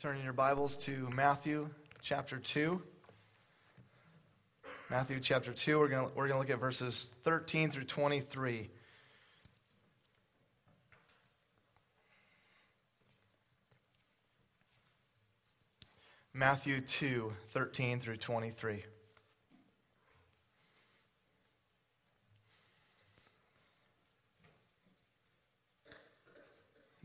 Turning your Bibles to Matthew chapter 2. Matthew chapter 2, we're going we're gonna look at verses 13 through 23. Matthew 2, 13 through 23.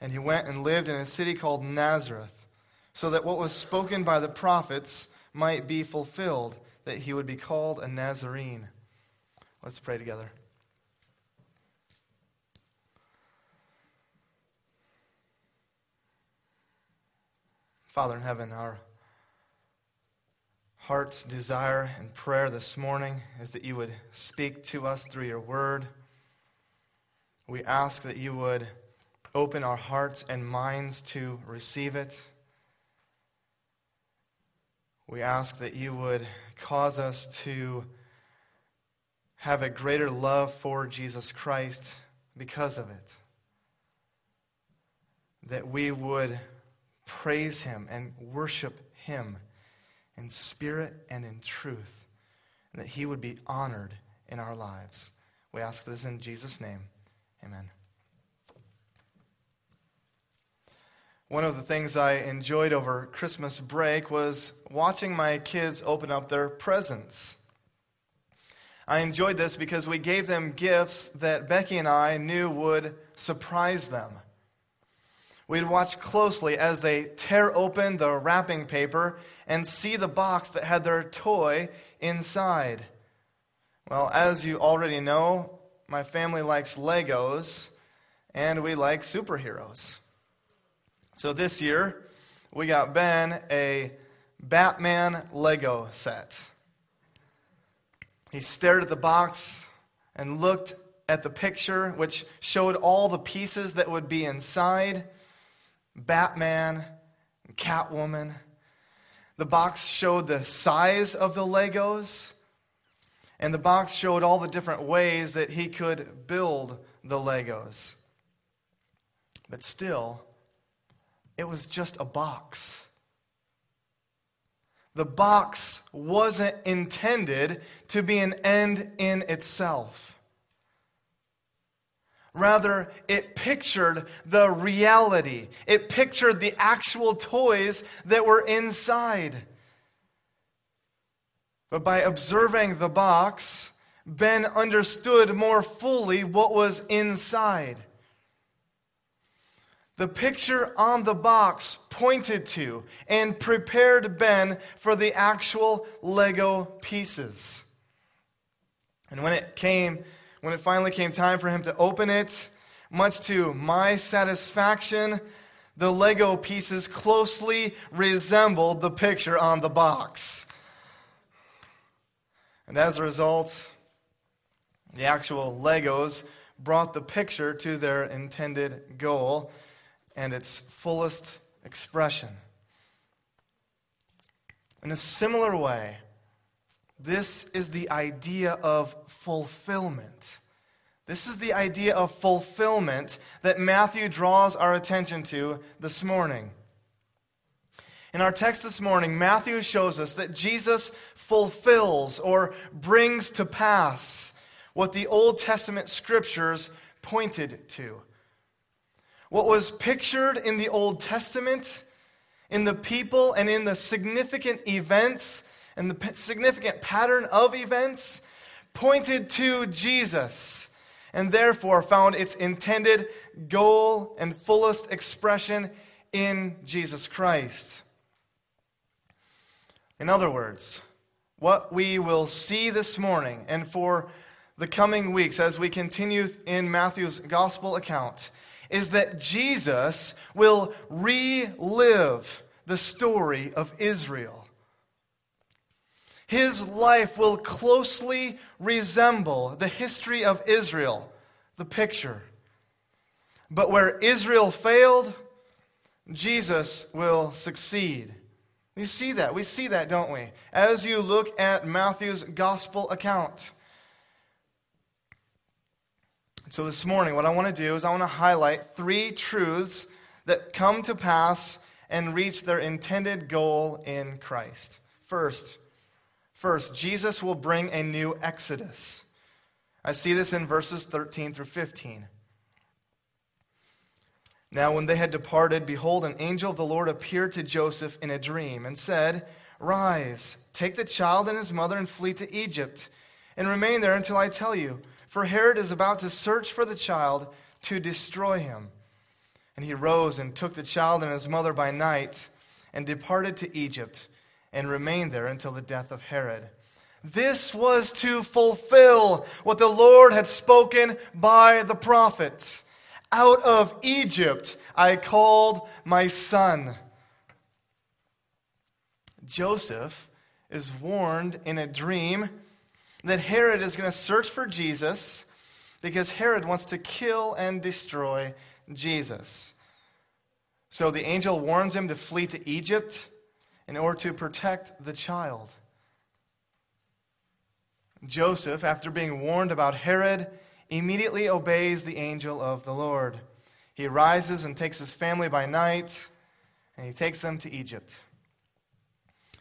And he went and lived in a city called Nazareth, so that what was spoken by the prophets might be fulfilled, that he would be called a Nazarene. Let's pray together. Father in heaven, our heart's desire and prayer this morning is that you would speak to us through your word. We ask that you would open our hearts and minds to receive it. We ask that you would cause us to have a greater love for Jesus Christ because of it. That we would praise him and worship him in spirit and in truth, and that he would be honored in our lives. We ask this in Jesus' name. Amen. One of the things I enjoyed over Christmas break was watching my kids open up their presents. I enjoyed this because we gave them gifts that Becky and I knew would surprise them. We'd watch closely as they tear open the wrapping paper and see the box that had their toy inside. Well, as you already know, my family likes Legos and we like superheroes. So this year, we got Ben a Batman Lego set. He stared at the box and looked at the picture, which showed all the pieces that would be inside Batman, Catwoman. The box showed the size of the Legos, and the box showed all the different ways that he could build the Legos. But still, it was just a box. The box wasn't intended to be an end in itself. Rather, it pictured the reality. It pictured the actual toys that were inside. But by observing the box, Ben understood more fully what was inside. The picture on the box pointed to and prepared Ben for the actual Lego pieces. And when it came, when it finally came time for him to open it, much to my satisfaction, the Lego pieces closely resembled the picture on the box. And as a result, the actual Legos brought the picture to their intended goal and its fullest expression. In a similar way, this is the idea of fulfillment. This is the idea of fulfillment that Matthew draws our attention to this morning. In our text this morning, Matthew shows us that Jesus fulfills or brings to pass what the Old Testament scriptures pointed to. What was pictured in the Old Testament, in the people, and in the significant events and the significant pattern of events, pointed to Jesus and therefore found its intended goal and fullest expression in Jesus Christ. In other words, what we will see this morning and for the coming weeks as we continue in Matthew's gospel account is that Jesus will relive the story of Israel. His life will closely resemble the history of Israel, the picture. But where Israel failed, Jesus will succeed. You see that. We see that, don't we? As you look at Matthew's gospel account. So, this morning, what I want to do is I want to highlight three truths that come to pass and reach their intended goal in Christ. First, first, Jesus will bring a new exodus. I see this in verses 13 through 15. Now, when they had departed, behold, an angel of the Lord appeared to Joseph in a dream and said, Rise, take the child and his mother and flee to Egypt, and remain there until I tell you for Herod is about to search for the child to destroy him. And he rose and took the child and his mother by night and departed to Egypt and remained there until the death of Herod. This was to fulfill what the Lord had spoken by the prophet. Out of Egypt I called my son. Joseph is warned in a dream that Herod is going to search for Jesus because Herod wants to kill and destroy Jesus. So the angel warns him to flee to Egypt in order to protect the child. Joseph, after being warned about Herod, immediately obeys the angel of the Lord. He rises and takes his family by night, and he takes them to Egypt.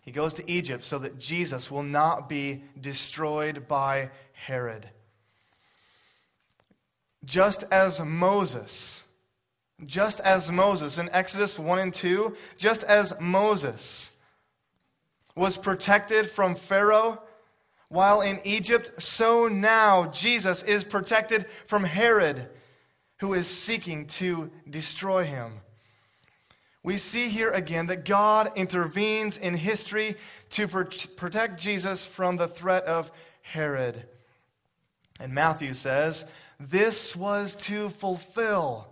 He goes to Egypt so that Jesus will not be destroyed by Herod. Just as Moses, just as Moses in Exodus 1 and 2, just as Moses was protected from Pharaoh while in Egypt, so now Jesus is protected from Herod, who is seeking to destroy him we see here again that God intervenes in history to protect Jesus from the threat of Herod. And Matthew says, This was to fulfill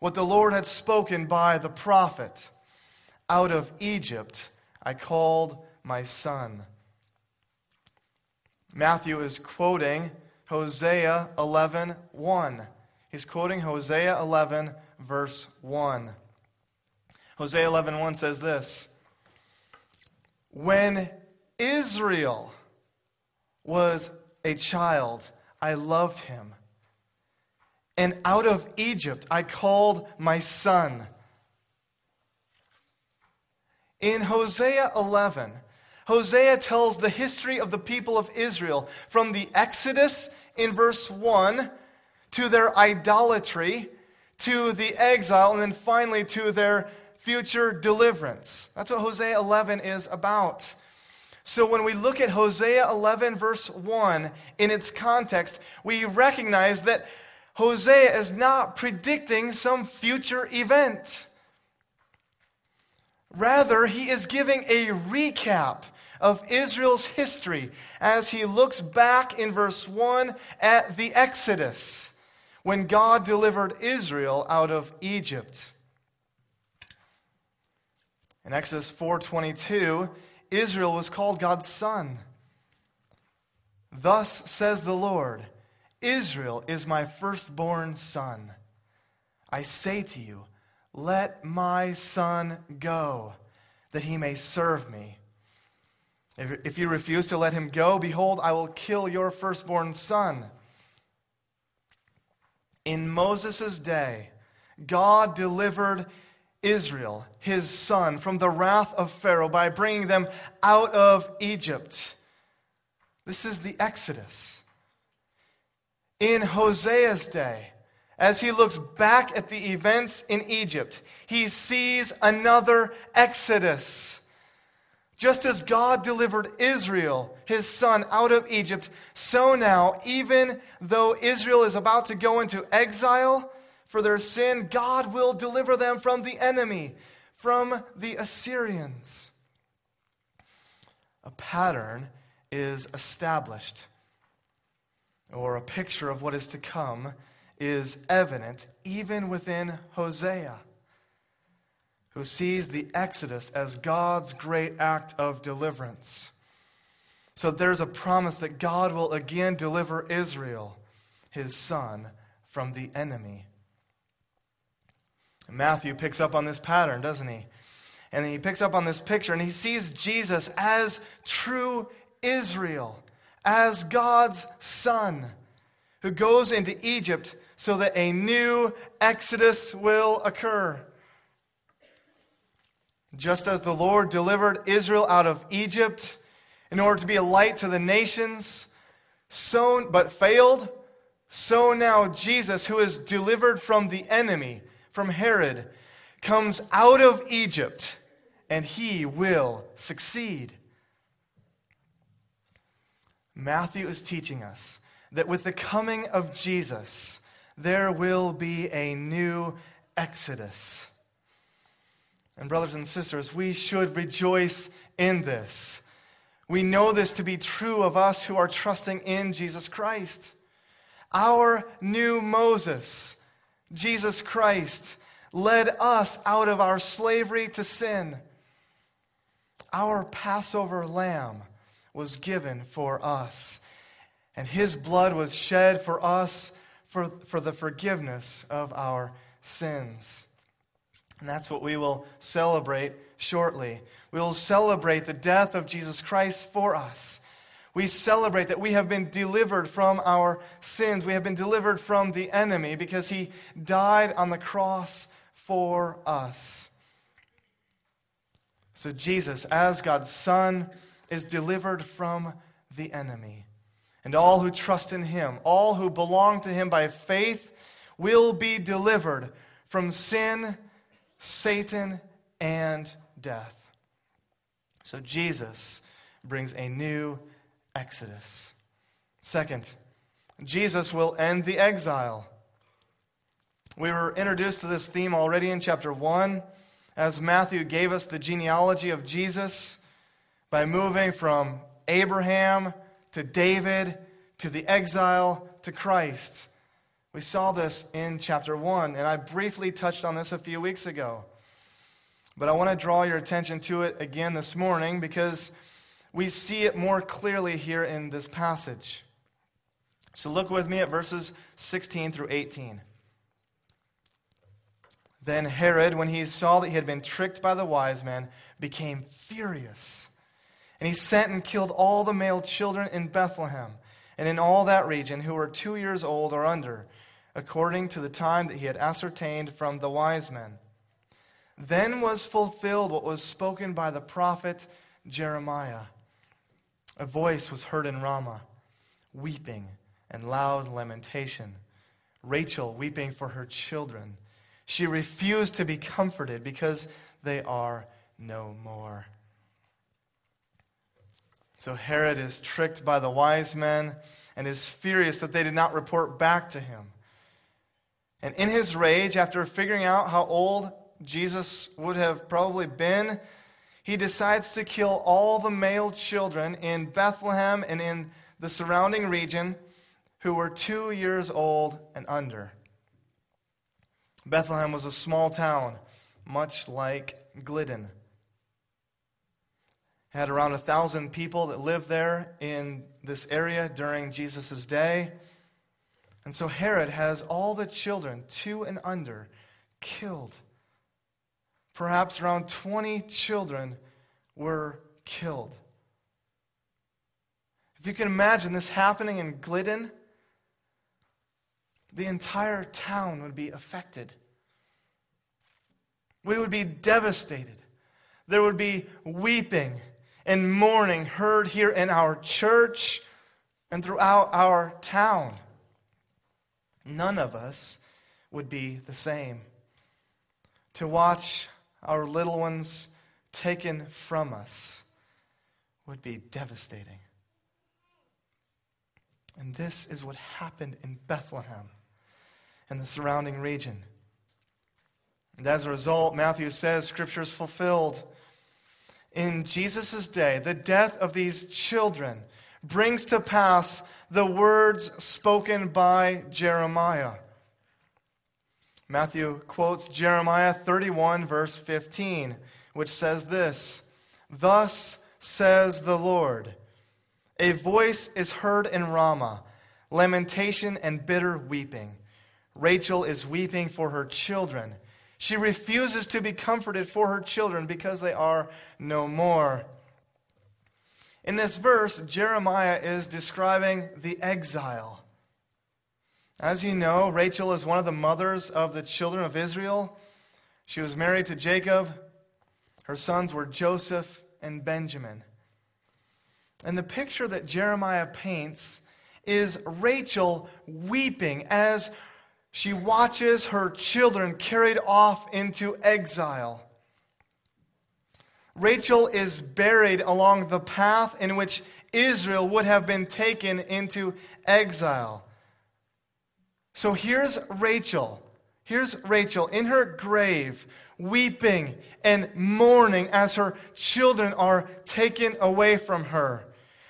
what the Lord had spoken by the prophet Out of Egypt I called my son. Matthew is quoting Hosea 11 1. He's quoting Hosea 11, verse 1. Hosea 11:1 says this: When Israel was a child, I loved him. And out of Egypt I called my son. In Hosea 11, Hosea tells the history of the people of Israel from the Exodus in verse 1 to their idolatry, to the exile, and then finally to their future deliverance. That's what Hosea 11 is about. So when we look at Hosea 11, verse 1, in its context, we recognize that Hosea is not predicting some future event. Rather, he is giving a recap of Israel's history as he looks back in verse 1 at the Exodus, when God delivered Israel out of Egypt. In Exodus 4:22, Israel was called God's son. Thus says the Lord, Israel is my firstborn son. I say to you, let my son go, that he may serve me. If if you refuse to let him go, behold, I will kill your firstborn son. In Moses' day, God delivered Israel, his son, from the wrath of Pharaoh by bringing them out of Egypt. This is the Exodus. In Hosea's day, as he looks back at the events in Egypt, he sees another Exodus. Just as God delivered Israel, his son, out of Egypt, so now, even though Israel is about to go into exile for their sin, God will deliver them from the enemy, from the Assyrians. A pattern is established, or a picture of what is to come is evident even within Hosea, who sees the Exodus as God's great act of deliverance. So there's a promise that God will again deliver Israel, his son, from the enemy. Matthew picks up on this pattern, doesn't he? And he picks up on this picture and he sees Jesus as true Israel, as God's son, who goes into Egypt so that a new exodus will occur. Just as the Lord delivered Israel out of Egypt in order to be a light to the nations, so, but failed, so now Jesus, who is delivered from the enemy, from Herod, comes out of Egypt and he will succeed. Matthew is teaching us that with the coming of Jesus, there will be a new exodus. And, brothers and sisters, we should rejoice in this. We know this to be true of us who are trusting in Jesus Christ. Our new Moses, Jesus Christ, led us out of our slavery to sin. Our Passover lamb was given for us, and his blood was shed for us for, for the forgiveness of our sins. And that's what we will celebrate shortly. We will celebrate the death of Jesus Christ for us. We celebrate that we have been delivered from our sins. We have been delivered from the enemy because he died on the cross for us. So, Jesus, as God's Son, is delivered from the enemy. And all who trust in him, all who belong to him by faith, will be delivered from sin, Satan, and death. So Jesus brings a new exodus. Second, Jesus will end the exile. We were introduced to this theme already in chapter 1 as Matthew gave us the genealogy of Jesus by moving from Abraham to David, to the exile, to Christ. We saw this in chapter 1, and I briefly touched on this a few weeks ago. But I want to draw your attention to it again this morning because we see it more clearly here in this passage. So look with me at verses 16 through 18. Then Herod, when he saw that he had been tricked by the wise men, became furious and he sent and killed all the male children in Bethlehem and in all that region who were two years old or under, according to the time that he had ascertained from the wise men. Then was fulfilled what was spoken by the prophet Jeremiah. A voice was heard in Ramah, weeping and loud lamentation. Rachel weeping for her children. She refused to be comforted because they are no more. So Herod is tricked by the wise men and is furious that they did not report back to him. And in his rage, after figuring out how old Jesus would have probably been, he decides to kill all the male children in Bethlehem and in the surrounding region who were two years old and under. Bethlehem was a small town, much like Glidden had around a thousand people that lived there in this area during Jesus' day. And so Herod has all the children, two and under, killed. Perhaps around 20 children were killed. If you can imagine this happening in Glidden, the entire town would be affected. We would be devastated. There would be weeping and mourning heard here in our church and throughout our town. None of us would be the same. To watch our little ones taken from us would be devastating. And this is what happened in Bethlehem and the surrounding region. And as a result, Matthew says Scripture is fulfilled. In Jesus' day, the death of these children brings to pass the words spoken by Jeremiah. Matthew quotes Jeremiah 31, verse 15, which says this Thus says the Lord, a voice is heard in Ramah, lamentation and bitter weeping. Rachel is weeping for her children. She refuses to be comforted for her children because they are no more. In this verse, Jeremiah is describing the exile. As you know, Rachel is one of the mothers of the children of Israel. She was married to Jacob. Her sons were Joseph and Benjamin. And the picture that Jeremiah paints is Rachel weeping as she watches her children carried off into exile. Rachel is buried along the path in which Israel would have been taken into exile. So here's Rachel. Here's Rachel in her grave, weeping and mourning as her children are taken away from her.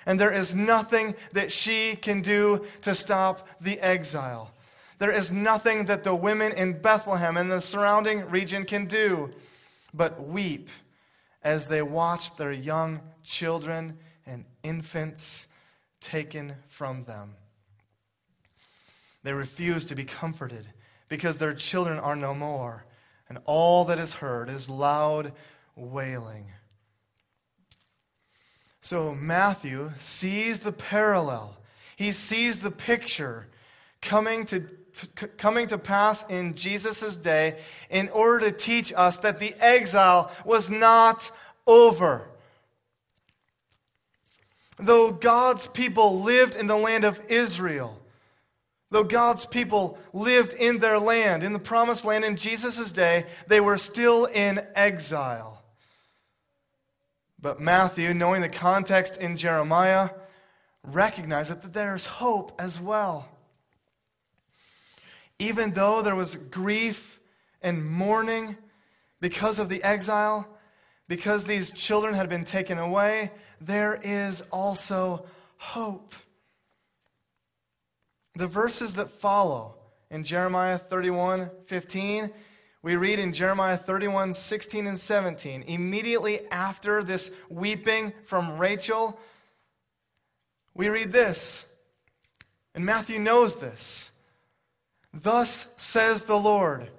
And there is nothing that she can do to stop the exile. There is nothing that the women in Bethlehem and the surrounding region can do but weep as they watch their young children and infants taken from them. They refuse to be comforted because their children are no more, and all that is heard is loud wailing. So Matthew sees the parallel, he sees the picture coming to coming to pass in Jesus' day in order to teach us that the exile was not over. Though God's people lived in the land of Israel, though God's people lived in their land, in the promised land in Jesus' day, they were still in exile. But Matthew, knowing the context in Jeremiah, recognized that there's hope as well even though there was grief and mourning because of the exile, because these children had been taken away, there is also hope. The verses that follow in Jeremiah 31 15, we read in Jeremiah 31 16 and 17, immediately after this weeping from Rachel, we read this. And Matthew knows this. Thus says the Lord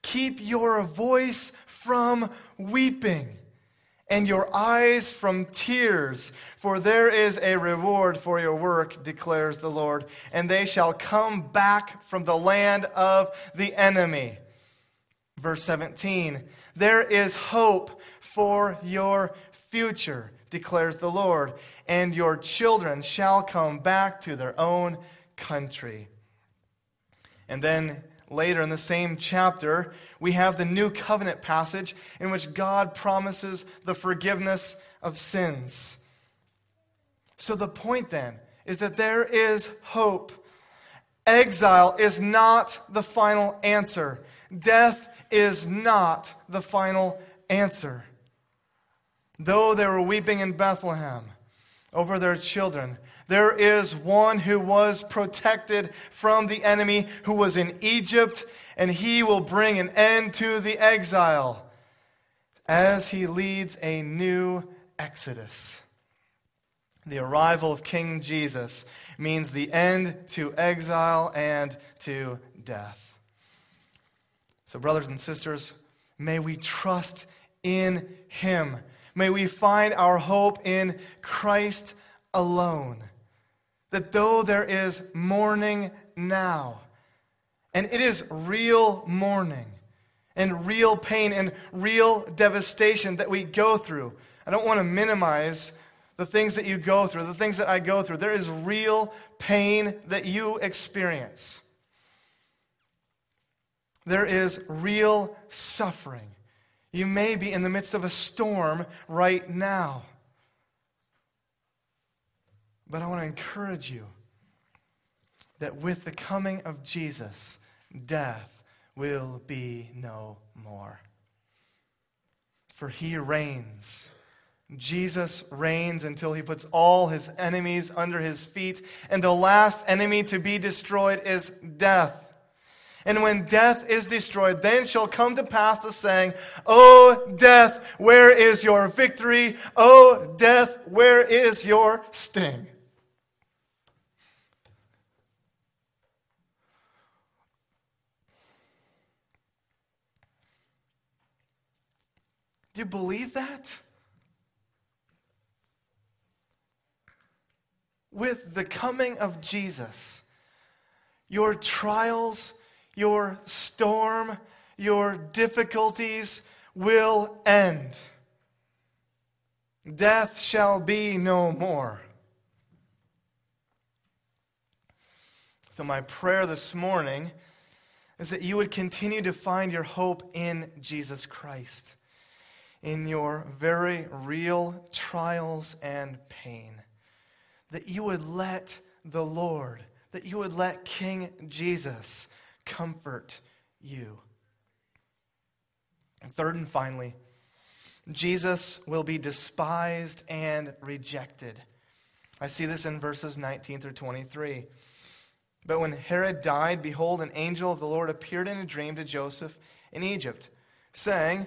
Keep your voice from weeping and your eyes from tears, for there is a reward for your work, declares the Lord, and they shall come back from the land of the enemy. Verse 17 There is hope for your future, declares the Lord, and your children shall come back to their own country. And then later in the same chapter, we have the new covenant passage in which God promises the forgiveness of sins. So the point then is that there is hope. Exile is not the final answer, death is not the final answer. Though they were weeping in Bethlehem over their children, there is one who was protected from the enemy, who was in Egypt, and he will bring an end to the exile as he leads a new exodus. The arrival of King Jesus means the end to exile and to death. So, brothers and sisters, may we trust in him. May we find our hope in Christ alone. That though there is mourning now, and it is real mourning and real pain and real devastation that we go through. I don't want to minimize the things that you go through, the things that I go through. There is real pain that you experience. There is real suffering. You may be in the midst of a storm right now. But I want to encourage you that with the coming of Jesus, death will be no more. For he reigns. Jesus reigns until he puts all his enemies under his feet, and the last enemy to be destroyed is death. And when death is destroyed, then shall come to pass the saying, O death, where is your victory? O death, where is your sting? Do you believe that? With the coming of Jesus, your trials, your storm, your difficulties will end. Death shall be no more. So, my prayer this morning is that you would continue to find your hope in Jesus Christ in your very real trials and pain. That you would let the Lord, that you would let King Jesus comfort you. And third and finally, Jesus will be despised and rejected. I see this in verses 19 through 23. But when Herod died, behold, an angel of the Lord appeared in a dream to Joseph in Egypt, saying,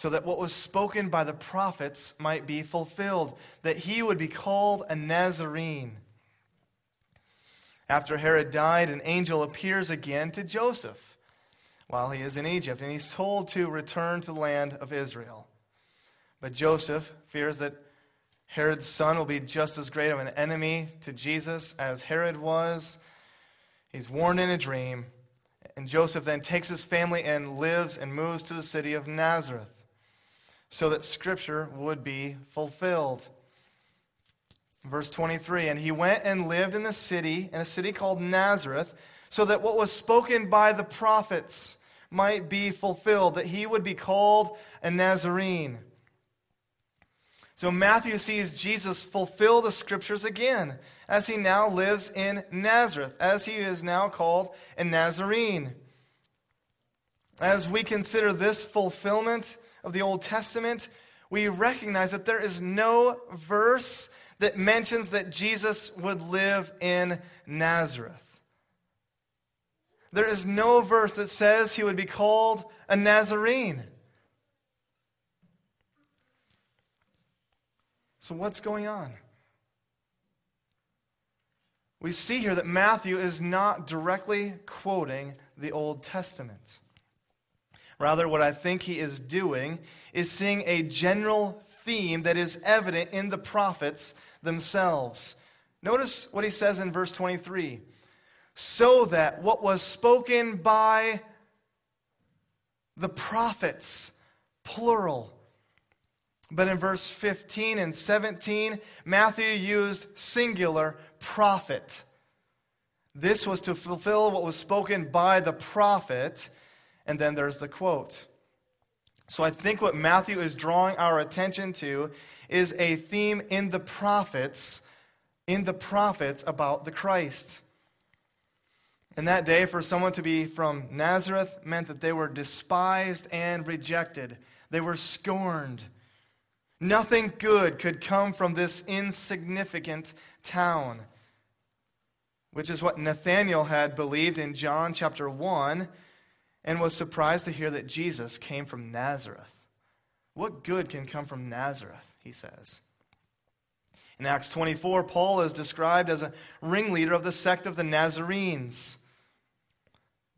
so that what was spoken by the prophets might be fulfilled, that he would be called a Nazarene. After Herod died, an angel appears again to Joseph while he is in Egypt, and he's told to return to the land of Israel. But Joseph fears that Herod's son will be just as great of an enemy to Jesus as Herod was. He's warned in a dream, and Joseph then takes his family and lives and moves to the city of Nazareth so that Scripture would be fulfilled. Verse 23 And he went and lived in the city, in a city called Nazareth, so that what was spoken by the prophets might be fulfilled, that he would be called a Nazarene. So Matthew sees Jesus fulfill the scriptures again as he now lives in Nazareth, as he is now called a Nazarene. As we consider this fulfillment, of the Old Testament, we recognize that there is no verse that mentions that Jesus would live in Nazareth. There is no verse that says he would be called a Nazarene. So, what's going on? We see here that Matthew is not directly quoting the Old Testament. Rather, what I think he is doing is seeing a general theme that is evident in the prophets themselves. Notice what he says in verse 23 so that what was spoken by the prophets, plural. But in verse 15 and 17, Matthew used singular prophet. This was to fulfill what was spoken by the prophet and then there's the quote. So I think what Matthew is drawing our attention to is a theme in the prophets, in the prophets about the Christ. In that day, for someone to be from Nazareth meant that they were despised and rejected. They were scorned. Nothing good could come from this insignificant town. which is what Nathanael had believed in John chapter 1 and was surprised to hear that Jesus came from Nazareth. What good can come from Nazareth, he says. In Acts 24, Paul is described as a ringleader of the sect of the Nazarenes.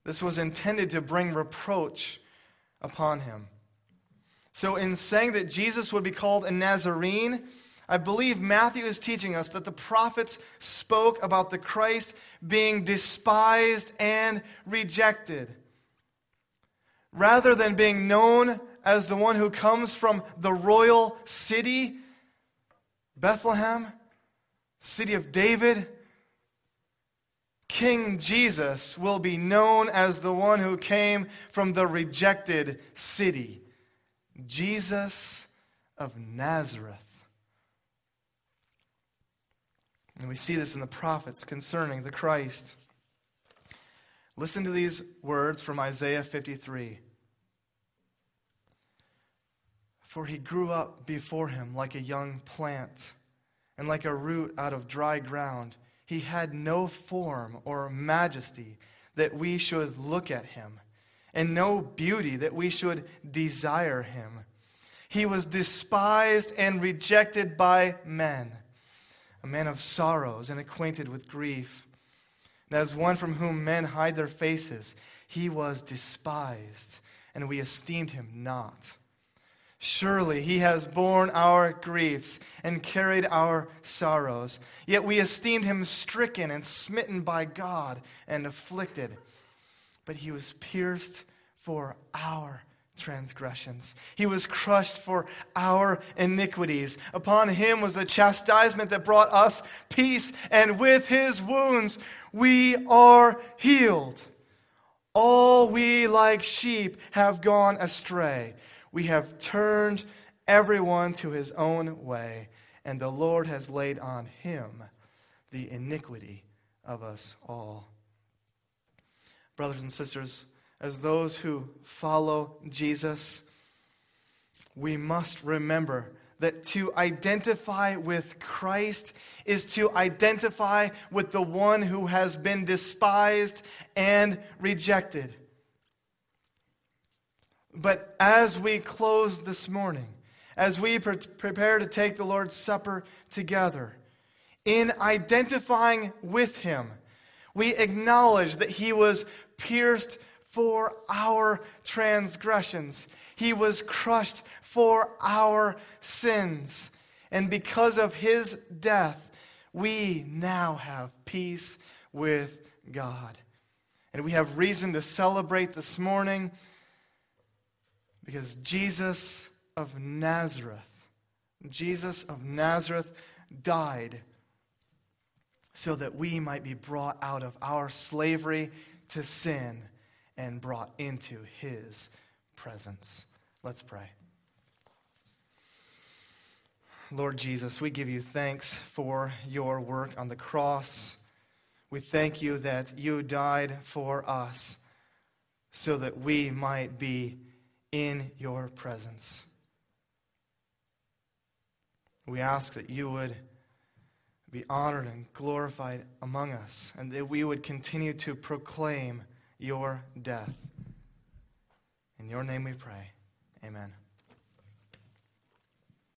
This was intended to bring reproach upon him. So, in saying that Jesus would be called a Nazarene, I believe Matthew is teaching us that the prophets spoke about the Christ being despised and rejected. Rather than being known as the one who comes from the royal city, Bethlehem, city of David, King Jesus will be known as the one who came from the rejected city, Jesus of Nazareth. And we see this in the prophets concerning the Christ. Listen to these words from Isaiah 53. For he grew up before him like a young plant, and like a root out of dry ground. He had no form or majesty that we should look at him, and no beauty that we should desire him. He was despised and rejected by men, a man of sorrows and acquainted with grief. As one from whom men hide their faces, he was despised, and we esteemed him not. Surely he has borne our griefs and carried our sorrows. Yet we esteemed him stricken and smitten by God and afflicted. But he was pierced for our transgressions. He was crushed for our iniquities. Upon him was the chastisement that brought us peace, and with his wounds we are healed. All we like sheep have gone astray. We have turned everyone to his own way, and the Lord has laid on him the iniquity of us all. Brothers and sisters, as those who follow Jesus, we must remember that to identify with Christ is to identify with the one who has been despised and rejected. But as we close this morning, as we pre- prepare to take the Lord's Supper together, in identifying with Him, we acknowledge that He was pierced for our transgressions, He was crushed for our sins. And because of His death, we now have peace with God. And we have reason to celebrate this morning because Jesus of Nazareth, Jesus of Nazareth died so that we might be brought out of our slavery to sin and brought into his presence. Let's pray. Lord Jesus, we give you thanks for your work on the cross. We thank you that you died for us so that we might be in your presence. We ask that you would be honored and glorified among us, and that we would continue to proclaim your death. In your name we pray. Amen.